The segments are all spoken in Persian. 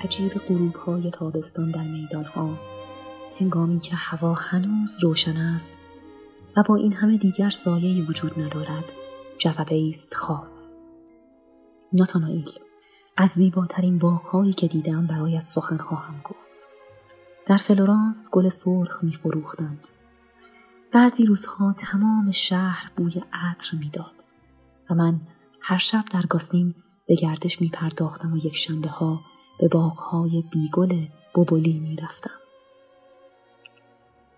عجیب غروب های تابستان در میدان ها هنگامی که هوا هنوز روشن است و با این همه دیگر سایه وجود ندارد جذبه است خاص. ناتانائیل از زیباترین باغهایی که دیدم برایت سخن خواهم گفت. در فلورانس گل سرخ می فروختند. بعضی روزها تمام شهر بوی عطر می‌داد و من هر شب در گاسین به گردش می پرداختم و یک شنبه ها به باغهای بیگل بوبولی می رفتم.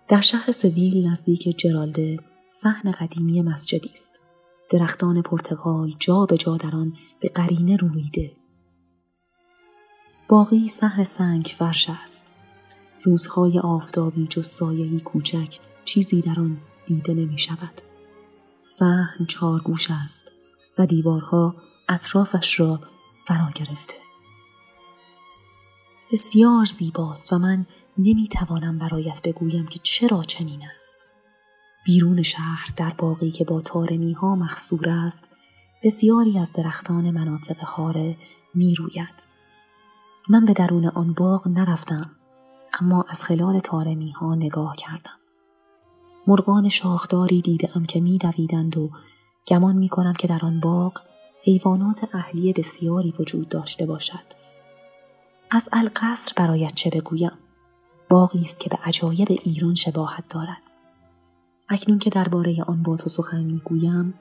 در شهر سویل نزدیک جرالده صحن قدیمی مسجدی است. درختان پرتغال جا به جا در آن به قرینه رویده. باقی صحن سنگ فرش است. روزهای آفتابی جز سایهی کوچک چیزی در آن دیده نمی شود. صحن چارگوش است و دیوارها اطرافش را فرا گرفته. بسیار زیباست و من نمی‌توانم برایت بگویم که چرا چنین است. بیرون شهر در باقی که با تارمی ها مخصور است بسیاری از درختان مناطق هاره می روید. من به درون آن باغ نرفتم اما از خلال تارمی ها نگاه کردم. مرغان شاخداری دیدم که می دویدند و گمان می کنم که در آن باغ حیوانات اهلی بسیاری وجود داشته باشد. از القصر برایت چه بگویم؟ باقی است که به عجایب ایران شباهت دارد. اکنون که درباره آن با تو سخن می‌گویم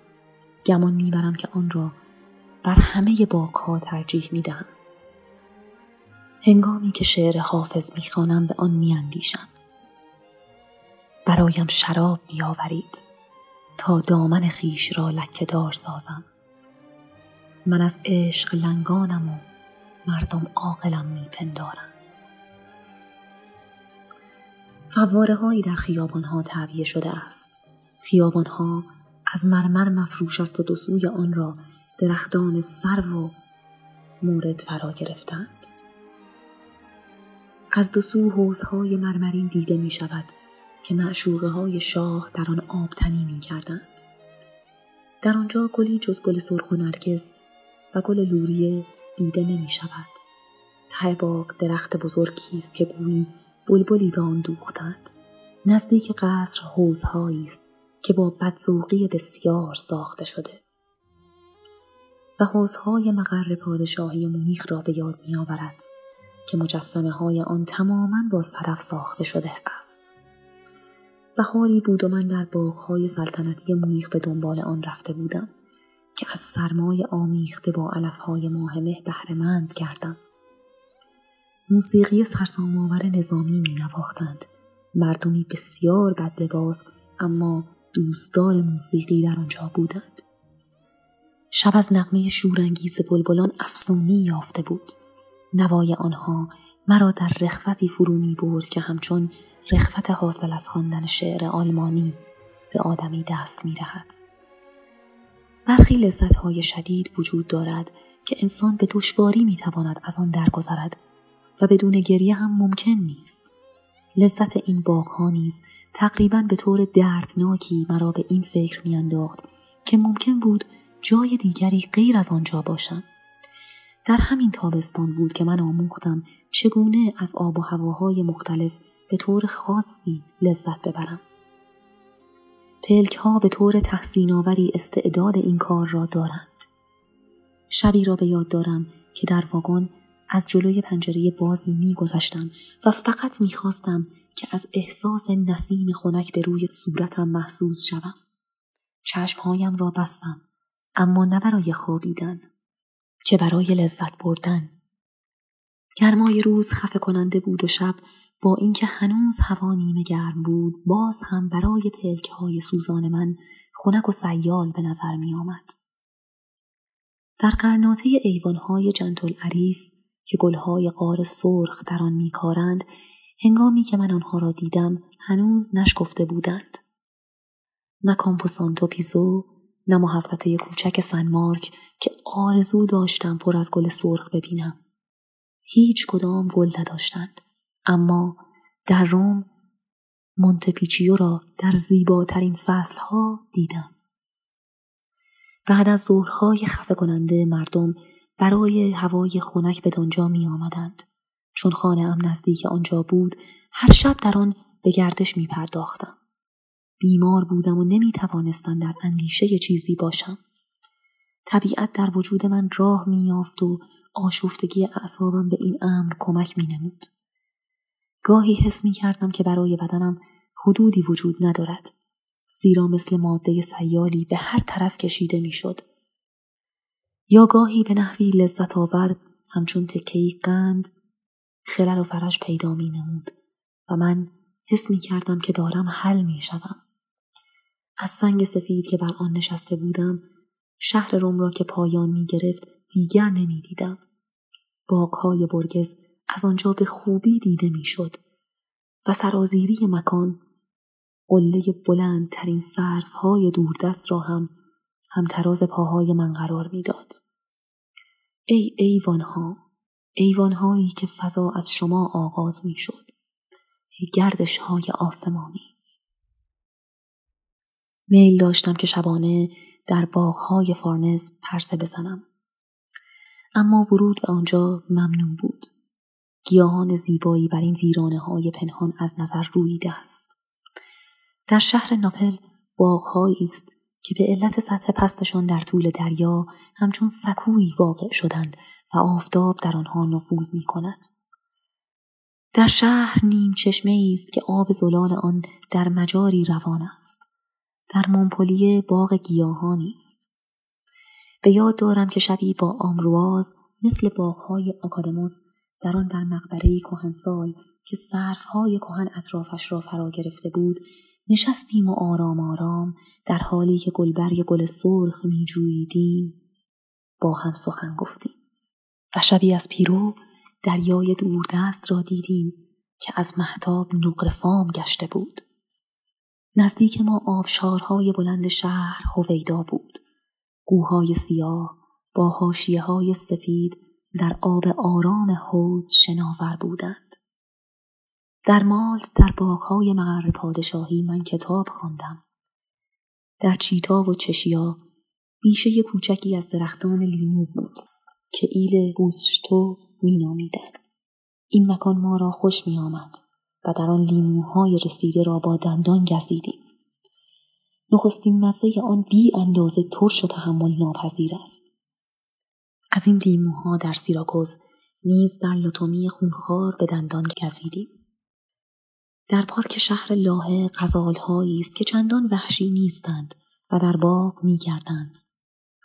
گمان می‌برم که آن را بر همه باغها ترجیح می‌دهم. هنگامی که شعر حافظ می‌خوانم به آن میاندیشم. برایم شراب بیاورید تا دامن خیش را لکهدار سازم. من از عشق لنگانم و مردم عاقلم میپندارند. فواره هایی در خیابان ها تعبیه شده است. خیابان ها از مرمر مفروش است و دو آن را درختان سرو و مورد فرا گرفتند. از دو سو حوزهای مرمرین دیده می شود که معشوقه های شاه در آن آبتنی می کردند. در آنجا گلی جز گل سرخ و نرگز و گل لوریه دیده نمی شود. ته باغ درخت بزرگی است که گویی بلبلی به آن دوختند. نزدیک قصر حوزهایی است که با بدزوقی بسیار ساخته شده. و حوزهای مقر پادشاهی مونیخ را به یاد می آورد که مجسمه های آن تماما با صدف ساخته شده است. و حالی بود و من در باغهای سلطنتی مونیخ به دنبال آن رفته بودم که از سرمای آمیخته با علفهای ماه مه بهرهمند گردم موسیقی سرسام‌آور نظامی می نواختند. مردمی بسیار بد لباس اما دوستدار موسیقی در آنجا بودند. شب از نغمه شورانگیز بلبلان افسونی یافته بود. نوای آنها مرا در رخوتی فرو می برد که همچون رخوت حاصل از خواندن شعر آلمانی به آدمی دست می دهد. برخی لذتهای شدید وجود دارد که انسان به دشواری می تواند از آن درگذرد و بدون گریه هم ممکن نیست. لذت این باغها نیز تقریبا به طور دردناکی مرا به این فکر میانداخت که ممکن بود جای دیگری غیر از آنجا باشم. در همین تابستان بود که من آموختم چگونه از آب و هواهای مختلف به طور خاصی لذت ببرم. پلک ها به طور تحسین آوری استعداد این کار را دارند. شبی را به یاد دارم که در واگن از جلوی پنجره بازی می گذشتم و فقط می خواستم که از احساس نسیم خنک به روی صورتم محسوس شوم. چشمهایم را بستم اما نه برای خوابیدن که برای لذت بردن. گرمای روز خفه کننده بود و شب با اینکه هنوز هوا نیمه گرم بود باز هم برای پلک های سوزان من خنک و سیال به نظر می آمد. در قرناطه ایوانهای جنتل عریف که گلهای قار سرخ در آن میکارند هنگامی که من آنها را دیدم هنوز نشکفته بودند. نه کامپوسانتو پیزو نه محوطه کوچک سنمارک که آرزو داشتم پر از گل سرخ ببینم. هیچ کدام گل نداشتند. اما در روم مونتپیچیو را در زیباترین فصلها دیدم بعد از ظهرهای خفه کننده مردم برای هوای خنک به دنجا می آمدند. چون خانه ام نزدیک آنجا بود هر شب در آن به گردش می پرداختم. بیمار بودم و نمی توانستم در اندیشه چیزی باشم. طبیعت در وجود من راه می یافت و آشفتگی اعصابم به این امر کمک می نمود. گاهی حس می کردم که برای بدنم حدودی وجود ندارد. زیرا مثل ماده سیالی به هر طرف کشیده می شد یا گاهی به نحوی لذت آور همچون تکهی قند خلل و فرش پیدا می نمود و من حس می کردم که دارم حل می شدم. از سنگ سفید که بر آن نشسته بودم شهر روم را که پایان می گرفت دیگر نمی دیدم. باغهای برگز از آنجا به خوبی دیده می شد و سرازیری مکان قله بلندترین صرفهای دوردست را هم همتراز پاهای من قرار می‌داد. ای ایوانها ایوانهایی که فضا از شما آغاز می شد. ای گردش های آسمانی. میل داشتم که شبانه در باغهای فارنز پرسه بزنم. اما ورود به آنجا ممنوع بود. گیاهان زیبایی بر این ویرانه های پنهان از نظر رویده است. در شهر ناپل باغهایی است که به علت سطح پستشان در طول دریا همچون سکویی واقع شدند و آفتاب در آنها نفوذ می کند. در شهر نیم چشمه است که آب زلال آن در مجاری روان است. در مونپلیه باغ گیاهانی است. به یاد دارم که شبی با آمرواز مثل باغهای آکادموس در آن بر مقبره کهنسال که صرفهای کهن اطرافش را فرا گرفته بود نشستیم و آرام آرام در حالی که گلبرگ گل سرخ می جویدیم با هم سخن گفتیم و شبی از پیرو دریای دوردست را دیدیم که از محتاب نقرفام گشته بود. نزدیک ما آبشارهای بلند شهر هویدا بود. گوهای سیاه با هاشیه های سفید در آب آرام حوز شناور بودند. در مالت در باغهای مقر پادشاهی من کتاب خواندم. در چیتا و چشیا بیشه کوچکی از درختان لیمو بود که ایل بوزشتو می نامیدن. این مکان ما را خوش می آمد و در آن لیموهای رسیده را با دندان گزیدیم. نخستین مزه آن بی اندازه ترش و تحمل ناپذیر است. از این لیموها در سیراکوز نیز در لطومی خونخوار به دندان گزیدیم. در پارک شهر لاهه غزالهایی است که چندان وحشی نیستند و در باغ میگردند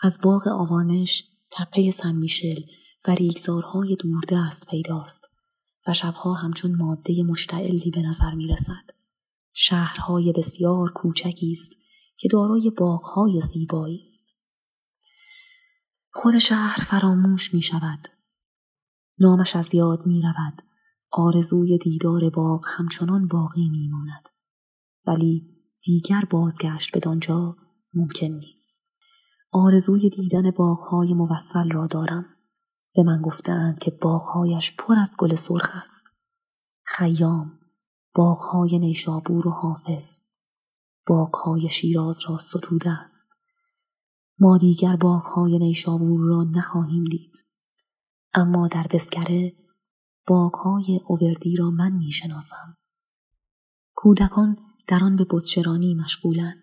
از باغ آوارنش تپه سن میشل و ریگزارهای دوردست پیداست و شبها همچون ماده مشتعلی به نظر می رسد. شهرهای بسیار کوچکی است که دارای باغهای زیبایی است. خود شهر فراموش می شود. نامش از یاد می رود. آرزوی دیدار باغ همچنان باقی می ماند. ولی دیگر بازگشت به دانجا ممکن نیست. آرزوی دیدن باغهای موصل را دارم. به من گفتند که باغهایش پر از گل سرخ است. خیام، باغهای نیشابور و حافظ، باغهای شیراز را ستوده است. ما دیگر باغهای نیشابور را نخواهیم دید. اما در بسکره باغهای اووردی را من می شناسم. کودکان در آن به بزچرانی مشغولند.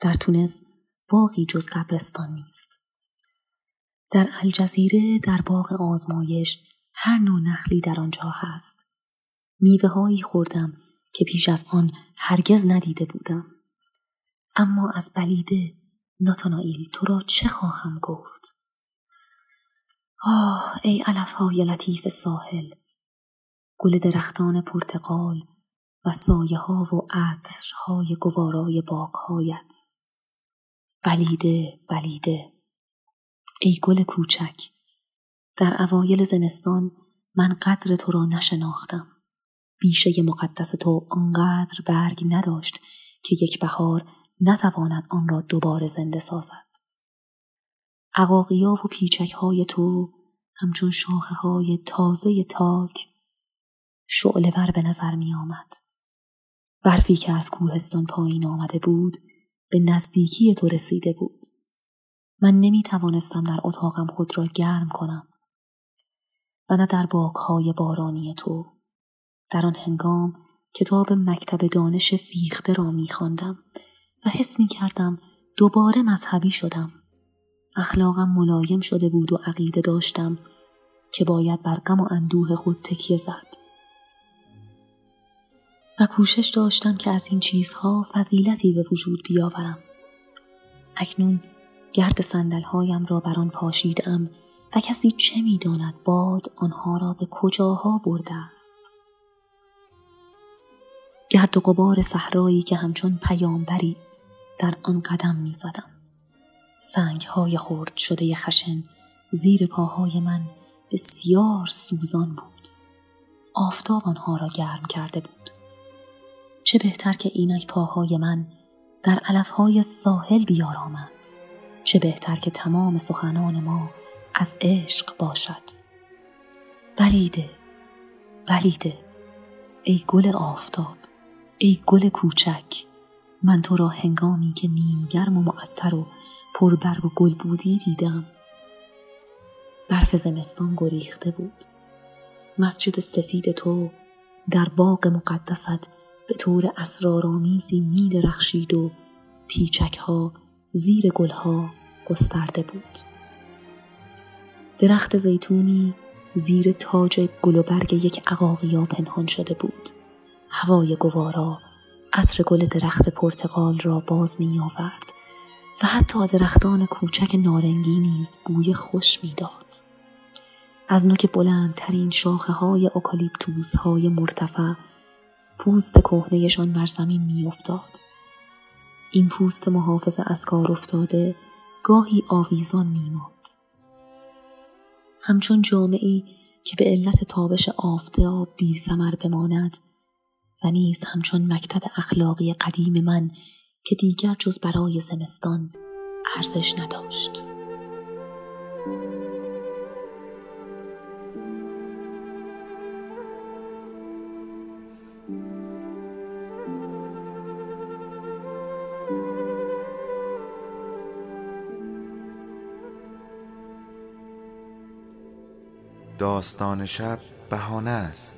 در تونس باغی جز قبرستان نیست. در الجزیره در باغ آزمایش هر نوع نخلی در آنجا هست. میوه هایی خوردم که پیش از آن هرگز ندیده بودم. اما از بلیده ناتانائیل تو را چه خواهم گفت؟ آه ای علف های لطیف ساحل گل درختان پرتقال و سایه ها و عطرهای گوارای باغهایت بلیده بلیده ای گل کوچک در اوایل زمستان من قدر تو را نشناختم بیشه مقدس تو آنقدر برگ نداشت که یک بهار نتواند آن را دوباره زنده سازد عقاقیا و پیچک های تو همچون شاخه های تازه تاک شعله بر به نظر می آمد. برفی که از کوهستان پایین آمده بود به نزدیکی تو رسیده بود. من نمی توانستم در اتاقم خود را گرم کنم و نه در باغهای بارانی تو. در آن هنگام کتاب مکتب دانش فیخته را می خواندم حس می کردم دوباره مذهبی شدم. اخلاقم ملایم شده بود و عقیده داشتم که باید بر غم و اندوه خود تکیه زد. و کوشش داشتم که از این چیزها فضیلتی به وجود بیاورم. اکنون گرد سندلهایم را بر آن پاشیدم و کسی چه می‌داند باد آنها را به کجاها برده است. گرد و غبار صحرایی که همچون پیامبری در آن قدم می زدم. سنگ های خورد شده خشن زیر پاهای من بسیار سوزان بود. آفتاب آنها را گرم کرده بود. چه بهتر که اینک پاهای من در علفهای ساحل بیارامد. چه بهتر که تمام سخنان ما از عشق باشد. بلیده بلیده ای گل آفتاب ای گل کوچک من تو را هنگامی که نیم گرم و معطر و پربرگ و گل بودی دیدم. برف زمستان گریخته بود. مسجد سفید تو در باغ مقدست به طور اسرارآمیزی می درخشید و پیچک ها زیر گلها گسترده بود. درخت زیتونی زیر تاج گل و برگ یک عقاقیا پنهان شده بود. هوای گوارا عطر گل درخت پرتقال را باز می آورد و حتی درختان کوچک نارنگی نیز بوی خوش می‌داد. از نوک بلندترین شاخه های اوکالیپتوس های مرتفع پوست کهنهشان بر زمین میافتاد. این پوست محافظ از کار افتاده گاهی آویزان میماند. همچون جامعی که به علت تابش آفتاب سمر بماند و نیز همچون مکتب اخلاقی قدیم من که دیگر جز برای زمستان ارزش نداشت. داستان شب بهانه است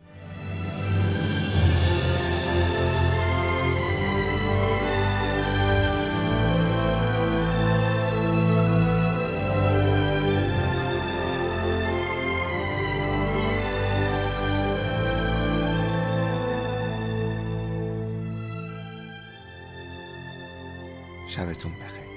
شبتون بخیر.